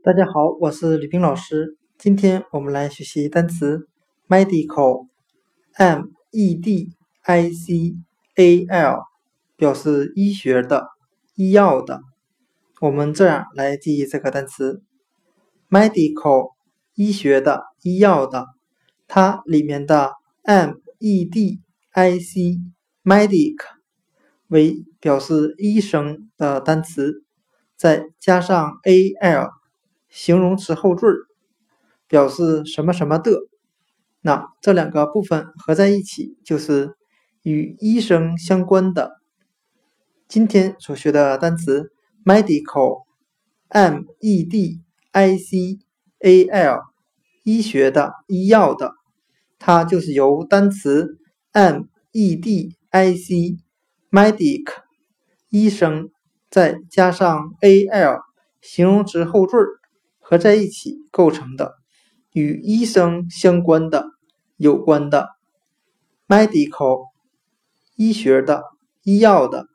大家好，我是吕冰老师。今天我们来学习单词 medical，m e d i c a l，表示医学的、医药的。我们这样来记忆这个单词 medical，医学的、医药的。它里面的 m e d i c medic 为表示医生的单词，再加上 a l。形容词后缀表示什么什么的，那这两个部分合在一起就是与医生相关的。今天所学的单词 medical，m e d i c a l，医学的、医药的，它就是由单词 m e d i c medic 医生再加上 a l 形容词后缀合在一起构成的，与医生相关的、有关的，medical，医学的、医药的。